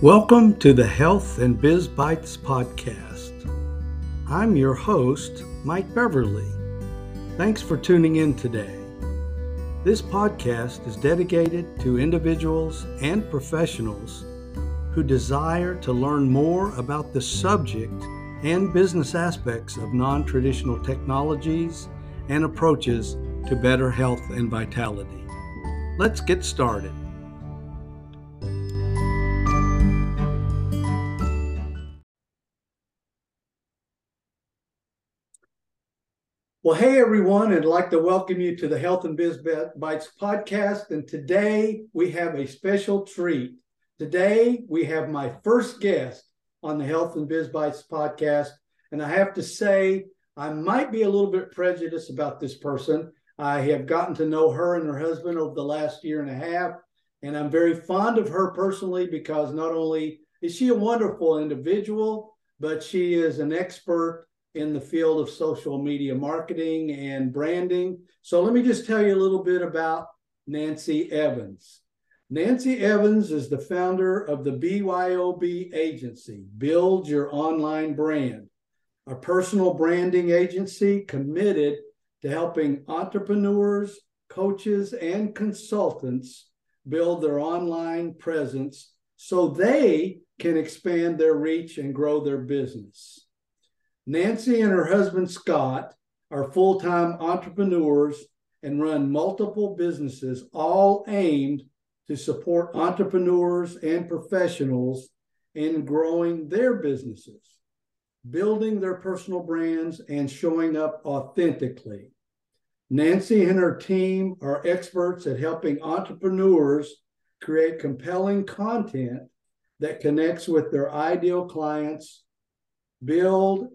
Welcome to the Health and Biz Bites podcast. I'm your host, Mike Beverly. Thanks for tuning in today. This podcast is dedicated to individuals and professionals who desire to learn more about the subject and business aspects of non traditional technologies and approaches to better health and vitality. Let's get started. Well, hey everyone, and I'd like to welcome you to the Health and Biz Bites podcast. And today we have a special treat. Today we have my first guest on the Health and Biz Bites podcast. And I have to say, I might be a little bit prejudiced about this person. I have gotten to know her and her husband over the last year and a half. And I'm very fond of her personally because not only is she a wonderful individual, but she is an expert in the field of social media marketing and branding. So let me just tell you a little bit about Nancy Evans. Nancy Evans is the founder of the BYOB agency, Build Your Online Brand, a personal branding agency committed to helping entrepreneurs, coaches, and consultants build their online presence so they can expand their reach and grow their business. Nancy and her husband Scott are full time entrepreneurs and run multiple businesses, all aimed to support entrepreneurs and professionals in growing their businesses, building their personal brands, and showing up authentically. Nancy and her team are experts at helping entrepreneurs create compelling content that connects with their ideal clients, build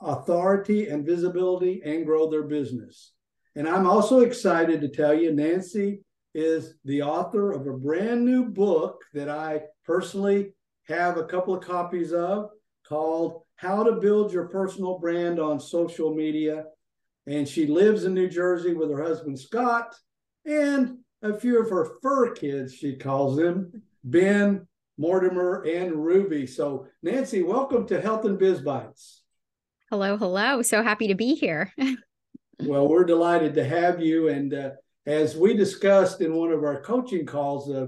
authority and visibility and grow their business. And I'm also excited to tell you, Nancy is the author of a brand new book that I personally have a couple of copies of called How to Build Your Personal Brand on Social Media. And she lives in New Jersey with her husband, Scott, and a few of her fur kids, she calls them, Ben, Mortimer, and Ruby. So, Nancy, welcome to Health and Biz Bites. Hello, hello. So happy to be here. well, we're delighted to have you. And uh, as we discussed in one of our coaching calls a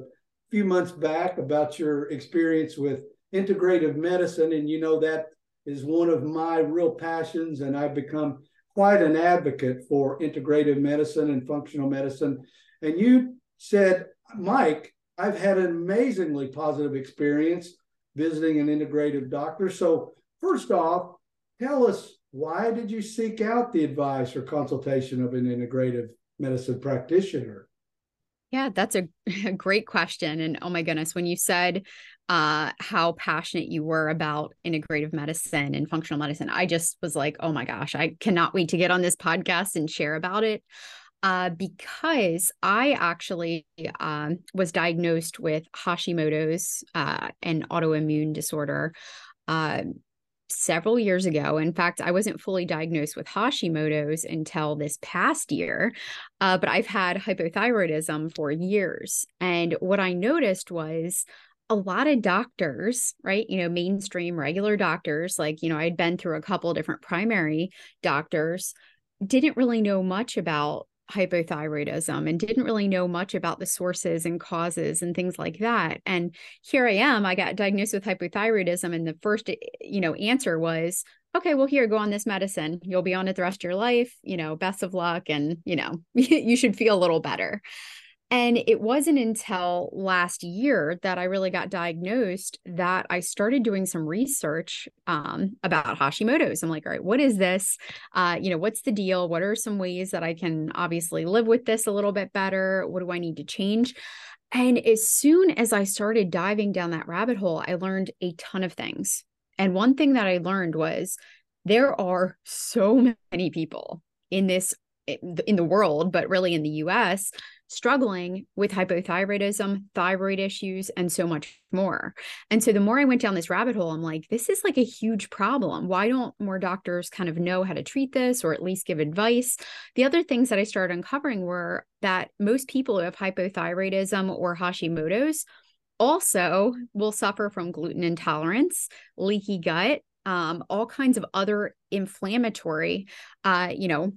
few months back about your experience with integrative medicine, and you know that is one of my real passions, and I've become quite an advocate for integrative medicine and functional medicine. And you said, Mike, I've had an amazingly positive experience visiting an integrative doctor. So, first off, tell us why did you seek out the advice or consultation of an integrative medicine practitioner? Yeah, that's a, a great question. And oh my goodness, when you said uh, how passionate you were about integrative medicine and functional medicine, I just was like, oh my gosh, I cannot wait to get on this podcast and share about it. Uh, because I actually um, was diagnosed with Hashimoto's, uh, an autoimmune disorder, uh, several years ago. In fact, I wasn't fully diagnosed with Hashimoto's until this past year, uh, but I've had hypothyroidism for years. And what I noticed was a lot of doctors, right? You know, mainstream regular doctors, like, you know, I'd been through a couple different primary doctors, didn't really know much about hypothyroidism and didn't really know much about the sources and causes and things like that. And here i am i got diagnosed with hypothyroidism and the first eh, you know answer was okay well here go on this medicine. You'll be on it the rest of your life you know best of luck and you know you should feel a little better and it wasn't until last year that I really got diagnosed that I started doing some research um, about Hashimoto's. I'm like, all right, what is this? Uh, you know, what's the deal? What are some ways that I can obviously live with this a little bit better? What do I need to change? And as soon as I started diving down that rabbit hole, I learned a ton of things. And one thing that I learned was there are so many people in this in the world, but really in the US, struggling with hypothyroidism, thyroid issues, and so much more. And so the more I went down this rabbit hole, I'm like, this is like a huge problem. Why don't more doctors kind of know how to treat this or at least give advice? The other things that I started uncovering were that most people who have hypothyroidism or Hashimoto's also will suffer from gluten intolerance, leaky gut, um, all kinds of other inflammatory, uh, you know,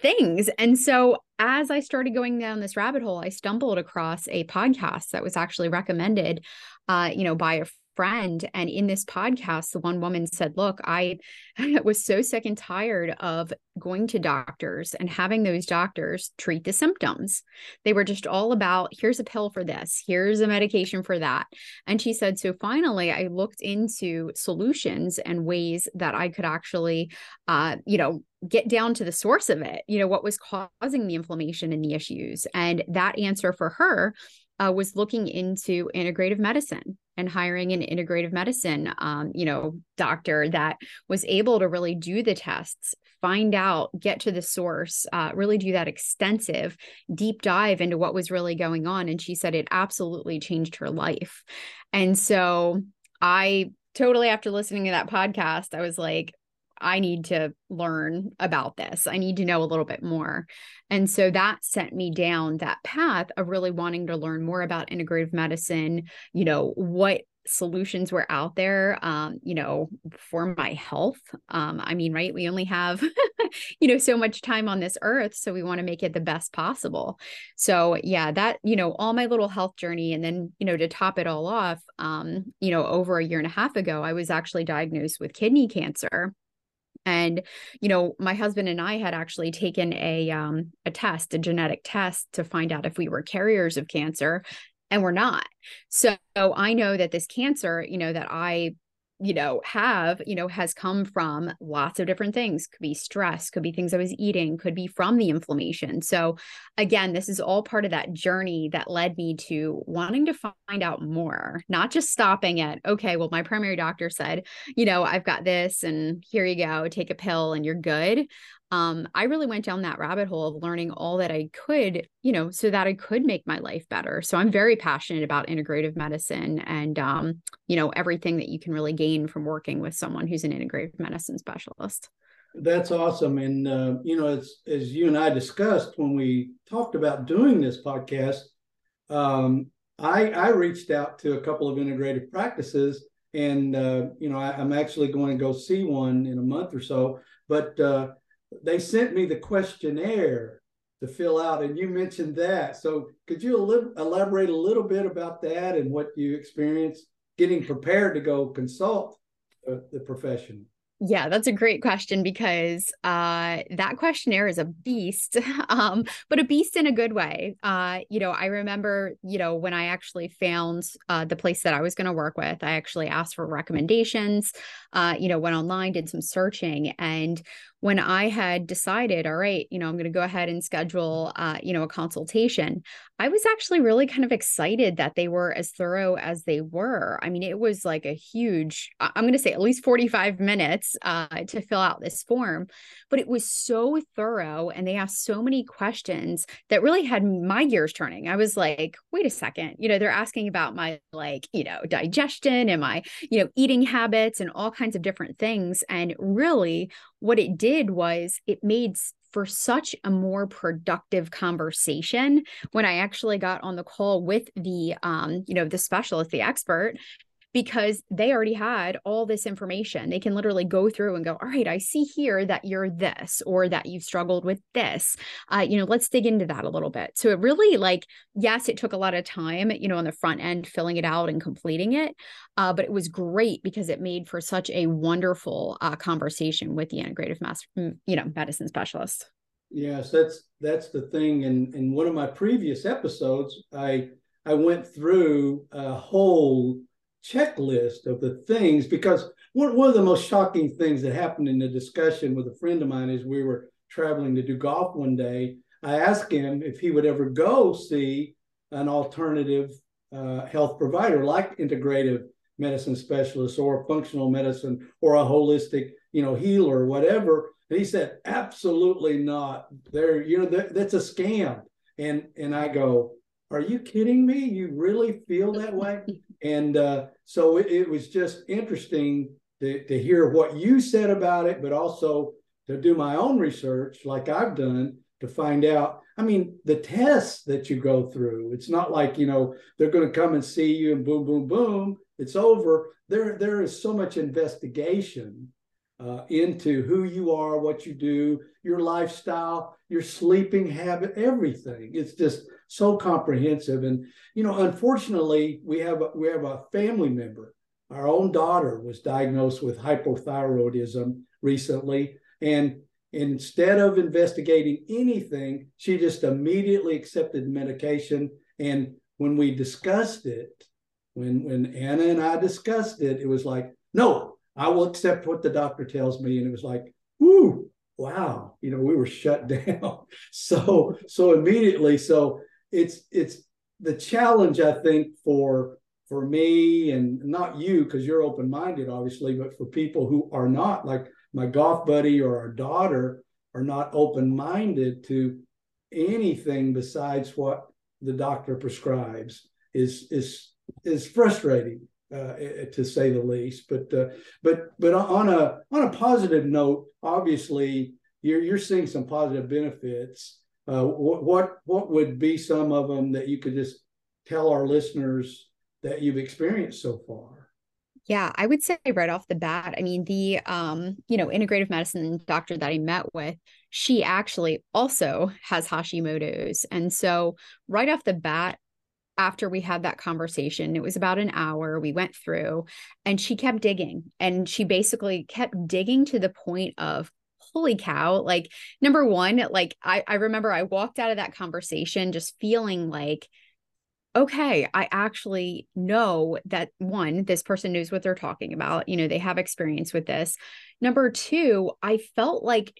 things. And so as I started going down this rabbit hole, I stumbled across a podcast that was actually recommended, uh, you know, by a friend. And in this podcast, the one woman said, Look, I was so sick and tired of going to doctors and having those doctors treat the symptoms. They were just all about here's a pill for this, here's a medication for that. And she said, So finally, I looked into solutions and ways that I could actually, uh, you know, get down to the source of it, you know, what was causing the inflammation and the issues. And that answer for her uh, was looking into integrative medicine and hiring an integrative medicine, um, you know, doctor that was able to really do the tests, find out, get to the source, uh, really do that extensive deep dive into what was really going on. And she said it absolutely changed her life. And so I totally, after listening to that podcast, I was like, I need to learn about this. I need to know a little bit more. And so that sent me down that path of really wanting to learn more about integrative medicine, you know, what solutions were out there um you know for my health um i mean right we only have you know so much time on this earth so we want to make it the best possible so yeah that you know all my little health journey and then you know to top it all off um you know over a year and a half ago i was actually diagnosed with kidney cancer and you know my husband and i had actually taken a um a test a genetic test to find out if we were carriers of cancer and we're not. So i know that this cancer you know that i you know have you know has come from lots of different things. Could be stress could be things i was eating could be from the inflammation. So again this is all part of that journey that led me to wanting to find out more not just stopping at okay well my primary doctor said you know i've got this and here you go take a pill and you're good. Um, I really went down that rabbit hole of learning all that I could, you know, so that I could make my life better. So I'm very passionate about integrative medicine and, um, you know, everything that you can really gain from working with someone who's an integrative medicine specialist. That's awesome. And, uh, you know, as, as you and I discussed when we talked about doing this podcast, um, I, I reached out to a couple of integrative practices and, uh, you know, I, am actually going to go see one in a month or so. But, uh, they sent me the questionnaire to fill out, and you mentioned that. So, could you elaborate a little bit about that and what you experienced getting prepared to go consult uh, the profession? Yeah, that's a great question because uh, that questionnaire is a beast, um, but a beast in a good way. Uh, you know, I remember, you know, when I actually found uh, the place that I was going to work with, I actually asked for recommendations, uh, you know, went online, did some searching, and when I had decided, all right, you know, I'm going to go ahead and schedule, uh, you know, a consultation, I was actually really kind of excited that they were as thorough as they were. I mean, it was like a huge, I'm going to say at least 45 minutes uh, to fill out this form, but it was so thorough and they asked so many questions that really had my gears turning. I was like, wait a second, you know, they're asking about my like, you know, digestion and my, you know, eating habits and all kinds of different things. And really, what it did was it made for such a more productive conversation when i actually got on the call with the um you know the specialist the expert because they already had all this information. They can literally go through and go, all right, I see here that you're this or that you've struggled with this. Uh, you know, let's dig into that a little bit. So it really like, yes, it took a lot of time, you know, on the front end, filling it out and completing it. Uh, but it was great because it made for such a wonderful uh, conversation with the integrative mass, you know, medicine specialist. Yes, that's that's the thing. And in one of my previous episodes, I I went through a whole checklist of the things because one, one of the most shocking things that happened in the discussion with a friend of mine is we were traveling to do golf one day. I asked him if he would ever go see an alternative uh, health provider like integrative medicine specialist or functional medicine or a holistic, you know, healer whatever. And he said, absolutely not. There, you know, that, that's a scam. And and I go, are you kidding me? You really feel that way? and uh, so it, it, was just interesting to, to hear what you said about it, but also to do my own research, like I've done, to find out. I mean, the tests that you go through, it's not like, you know, they're going to come and see you and boom, boom, boom, it's over. There, there is so much investigation uh, into who you are, what you do, your lifestyle, your sleeping habit, everything. It's just so comprehensive. And you know, unfortunately, we have a, we have a family member. Our own daughter was diagnosed with hypothyroidism recently, and instead of investigating anything, she just immediately accepted medication. And when we discussed it, when when Anna and I discussed it, it was like, no, I will accept what the doctor tells me. And it was like, whoo, wow, you know, we were shut down. so so immediately, so it's it's the challenge, I think, for for me and not you, because you're open-minded, obviously, but for people who are not, like my golf buddy or our daughter, are not open-minded to anything besides what the doctor prescribes is is is frustrating uh, to say the least. But uh, but but on a on a positive note, obviously you're you're seeing some positive benefits. Uh, what what what would be some of them that you could just tell our listeners that you've experienced so far? Yeah, I would say right off the bat, I mean, the um, you know, integrative medicine doctor that I met with, she actually also has Hashimoto's. And so right off the bat, after we had that conversation, it was about an hour, we went through and she kept digging and she basically kept digging to the point of holy cow like number one like I, I remember i walked out of that conversation just feeling like okay i actually know that one this person knows what they're talking about you know they have experience with this. Number two i felt like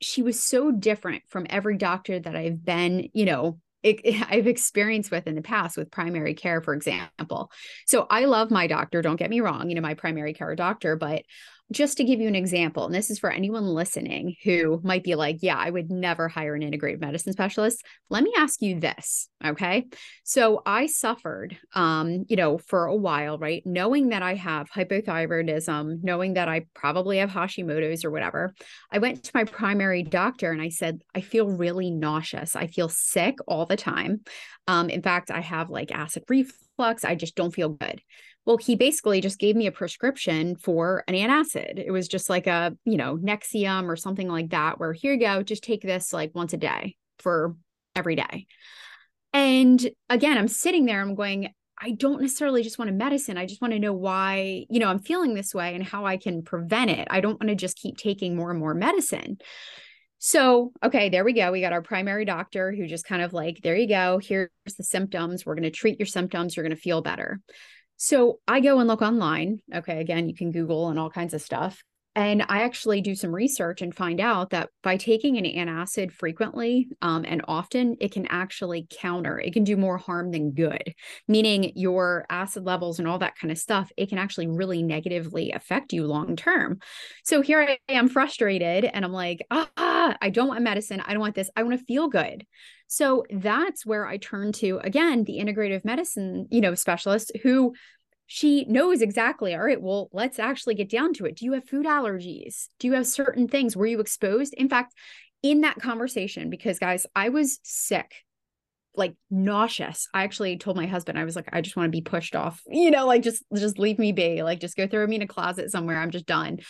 she was so different from every doctor that i've been you know I've experienced with in the past with primary care, for example. So I love my doctor. Don't get me wrong, you know, my primary care doctor, but just to give you an example, and this is for anyone listening who might be like, yeah, I would never hire an integrative medicine specialist. Let me ask you this. Okay. So I suffered, um, you know, for a while, right? Knowing that I have hypothyroidism, knowing that I probably have Hashimoto's or whatever. I went to my primary doctor and I said, I feel really nauseous. I feel sick all the time. Um, in fact, I have like acid reflux. I just don't feel good. Well, he basically just gave me a prescription for an antacid. It was just like a, you know, Nexium or something like that, where here you go, just take this like once a day for every day. And again, I'm sitting there, I'm going, I don't necessarily just want a medicine. I just want to know why, you know, I'm feeling this way and how I can prevent it. I don't want to just keep taking more and more medicine. So, okay, there we go. We got our primary doctor who just kind of like, there you go. Here's the symptoms. We're going to treat your symptoms. You're going to feel better. So I go and look online. Okay, again, you can Google and all kinds of stuff. And I actually do some research and find out that by taking an antacid frequently um, and often, it can actually counter, it can do more harm than good, meaning your acid levels and all that kind of stuff, it can actually really negatively affect you long term. So here I am frustrated and I'm like, ah, I don't want medicine. I don't want this. I want to feel good. So that's where I turn to again the integrative medicine, you know, specialist who she knows exactly all right well let's actually get down to it. Do you have food allergies? Do you have certain things? Were you exposed? In fact in that conversation because guys i was sick like nauseous. I actually told my husband i was like i just want to be pushed off you know like just just leave me be like just go throw me in a closet somewhere i'm just done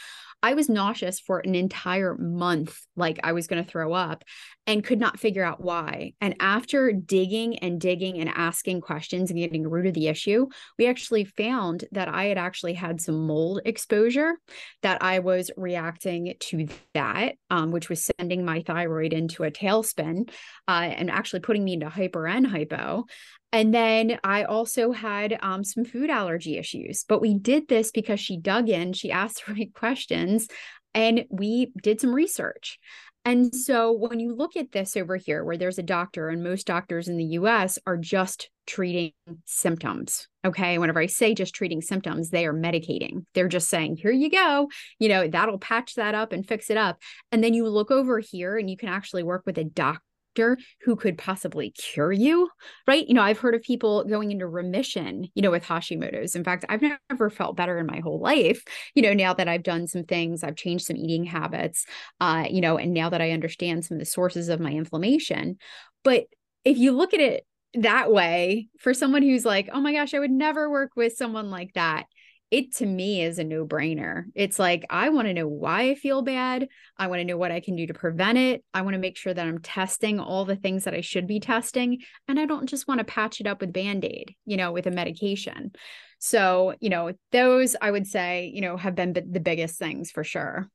I was nauseous for an entire month, like I was going to throw up and could not figure out why. And after digging and digging and asking questions and getting root of the issue, we actually found that I had actually had some mold exposure, that I was reacting to that, um, which was sending my thyroid into a tailspin uh, and actually putting me into hyper and hypo. And then I also had um, some food allergy issues. But we did this because she dug in, she asked the right questions, and we did some research. And so when you look at this over here, where there's a doctor, and most doctors in the US are just treating symptoms. Okay. Whenever I say just treating symptoms, they are medicating. They're just saying, here you go. You know, that'll patch that up and fix it up. And then you look over here and you can actually work with a doctor doctor who could possibly cure you, right? You know, I've heard of people going into remission, you know, with Hashimoto's. In fact, I've never felt better in my whole life, you know, now that I've done some things, I've changed some eating habits, uh, you know, and now that I understand some of the sources of my inflammation. But if you look at it that way, for someone who's like, oh my gosh, I would never work with someone like that, it to me is a no brainer. It's like, I want to know why I feel bad. I want to know what I can do to prevent it. I want to make sure that I'm testing all the things that I should be testing. And I don't just want to patch it up with band aid, you know, with a medication. So, you know, those I would say, you know, have been the biggest things for sure.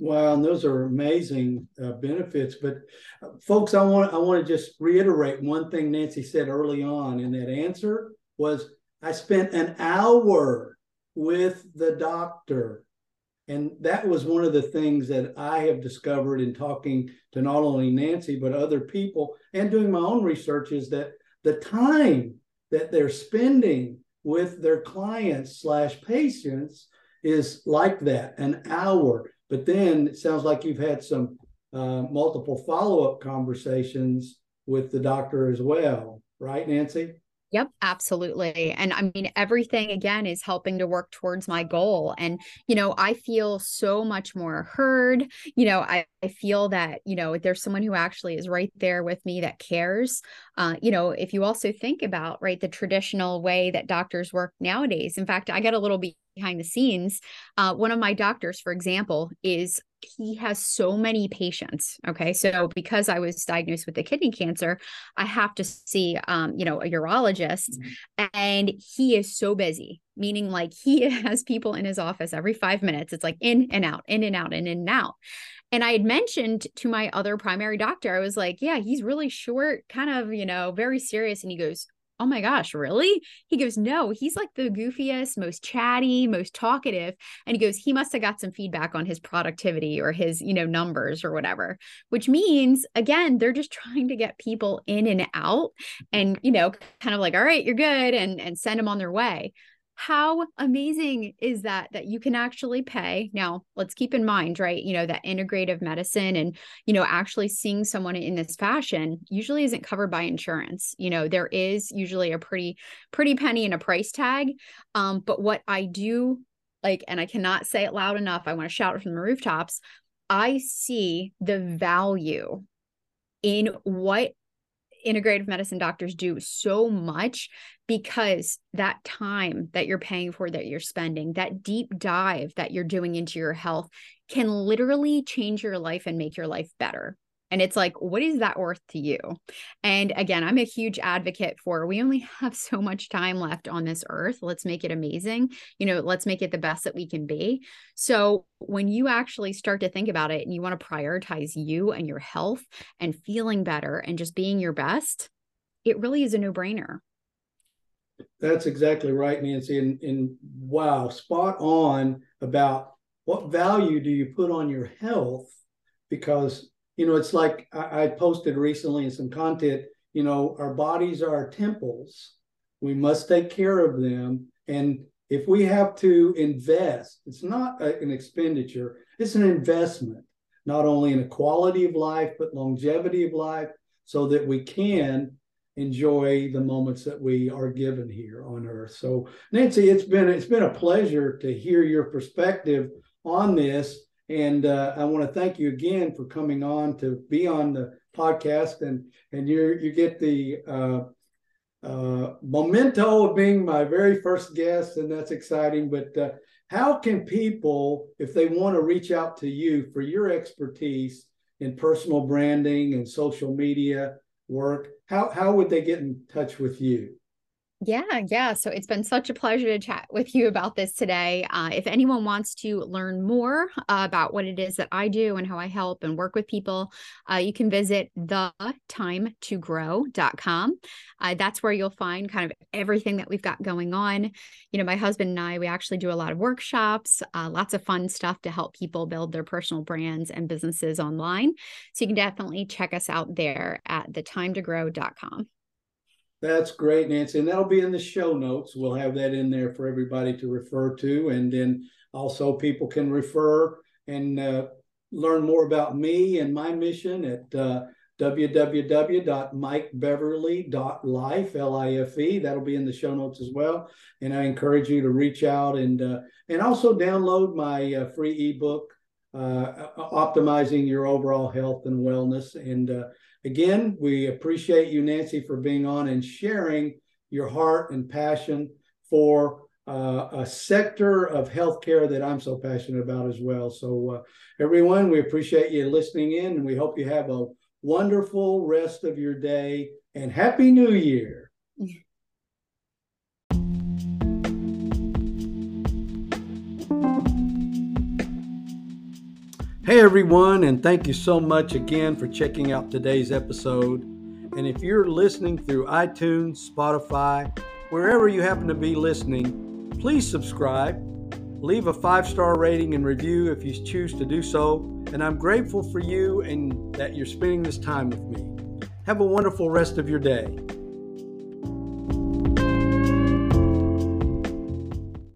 Wow, and those are amazing uh, benefits. But uh, folks, I want I want to just reiterate one thing Nancy said early on in that answer was I spent an hour with the doctor. And that was one of the things that I have discovered in talking to not only Nancy, but other people and doing my own research is that the time that they're spending with their clients slash patients is like that an hour. But then it sounds like you've had some uh, multiple follow up conversations with the doctor as well, right, Nancy? Yep, absolutely. And I mean, everything again is helping to work towards my goal. And, you know, I feel so much more heard. You know, I, I feel that, you know, there's someone who actually is right there with me that cares. Uh, you know, if you also think about, right, the traditional way that doctors work nowadays. In fact, I got a little behind the scenes. Uh, one of my doctors, for example, is he has so many patients. Okay. So because I was diagnosed with the kidney cancer, I have to see um, you know, a urologist mm-hmm. and he is so busy, meaning like he has people in his office every five minutes. It's like in and out, in and out, and in and out. And I had mentioned to my other primary doctor, I was like, yeah, he's really short, kind of, you know, very serious. And he goes, oh my gosh, really? He goes, no, he's like the goofiest, most chatty, most talkative. And he goes, he must have got some feedback on his productivity or his, you know, numbers or whatever, which means, again, they're just trying to get people in and out and, you know, kind of like, all right, you're good and, and send them on their way how amazing is that that you can actually pay now let's keep in mind right you know that integrative medicine and you know actually seeing someone in this fashion usually isn't covered by insurance. You know there is usually a pretty pretty penny and a price tag um but what i do like and i cannot say it loud enough i want to shout it from the rooftops i see the value in what integrative medicine doctors do so much because that time that you're paying for that you're spending that deep dive that you're doing into your health can literally change your life and make your life better and it's like, what is that worth to you? And again, I'm a huge advocate for we only have so much time left on this earth. Let's make it amazing. You know, let's make it the best that we can be. So when you actually start to think about it and you want to prioritize you and your health and feeling better and just being your best, it really is a no brainer. That's exactly right, Nancy. And, and wow, spot on about what value do you put on your health? Because you know, it's like I, I posted recently in some content, you know, our bodies are our temples. We must take care of them. And if we have to invest, it's not a, an expenditure, it's an investment, not only in a quality of life, but longevity of life, so that we can enjoy the moments that we are given here on earth. So Nancy, it's been it's been a pleasure to hear your perspective on this. And uh, I want to thank you again for coming on to be on the podcast, and and you you get the uh, uh, memento of being my very first guest, and that's exciting. But uh, how can people, if they want to reach out to you for your expertise in personal branding and social media work, how how would they get in touch with you? Yeah, yeah. So it's been such a pleasure to chat with you about this today. Uh, if anyone wants to learn more uh, about what it is that I do and how I help and work with people, uh, you can visit thetimetogrowcom Uh, that's where you'll find kind of everything that we've got going on. You know, my husband and I, we actually do a lot of workshops, uh, lots of fun stuff to help people build their personal brands and businesses online. So you can definitely check us out there at thetimetogrowcom that's great, Nancy. And that'll be in the show notes. We'll have that in there for everybody to refer to. And then also people can refer and uh, learn more about me and my mission at uh, www.mikebeverly.life, L-I-F-E. That'll be in the show notes as well. And I encourage you to reach out and uh, and also download my uh, free ebook, uh, Optimizing Your Overall Health and Wellness. And uh, again, we appreciate you, Nancy, for being on and sharing your heart and passion for uh, a sector of healthcare that I'm so passionate about as well. So, uh, everyone, we appreciate you listening in, and we hope you have a wonderful rest of your day and Happy New Year. Hey everyone, and thank you so much again for checking out today's episode. And if you're listening through iTunes, Spotify, wherever you happen to be listening, please subscribe, leave a five star rating and review if you choose to do so. And I'm grateful for you and that you're spending this time with me. Have a wonderful rest of your day.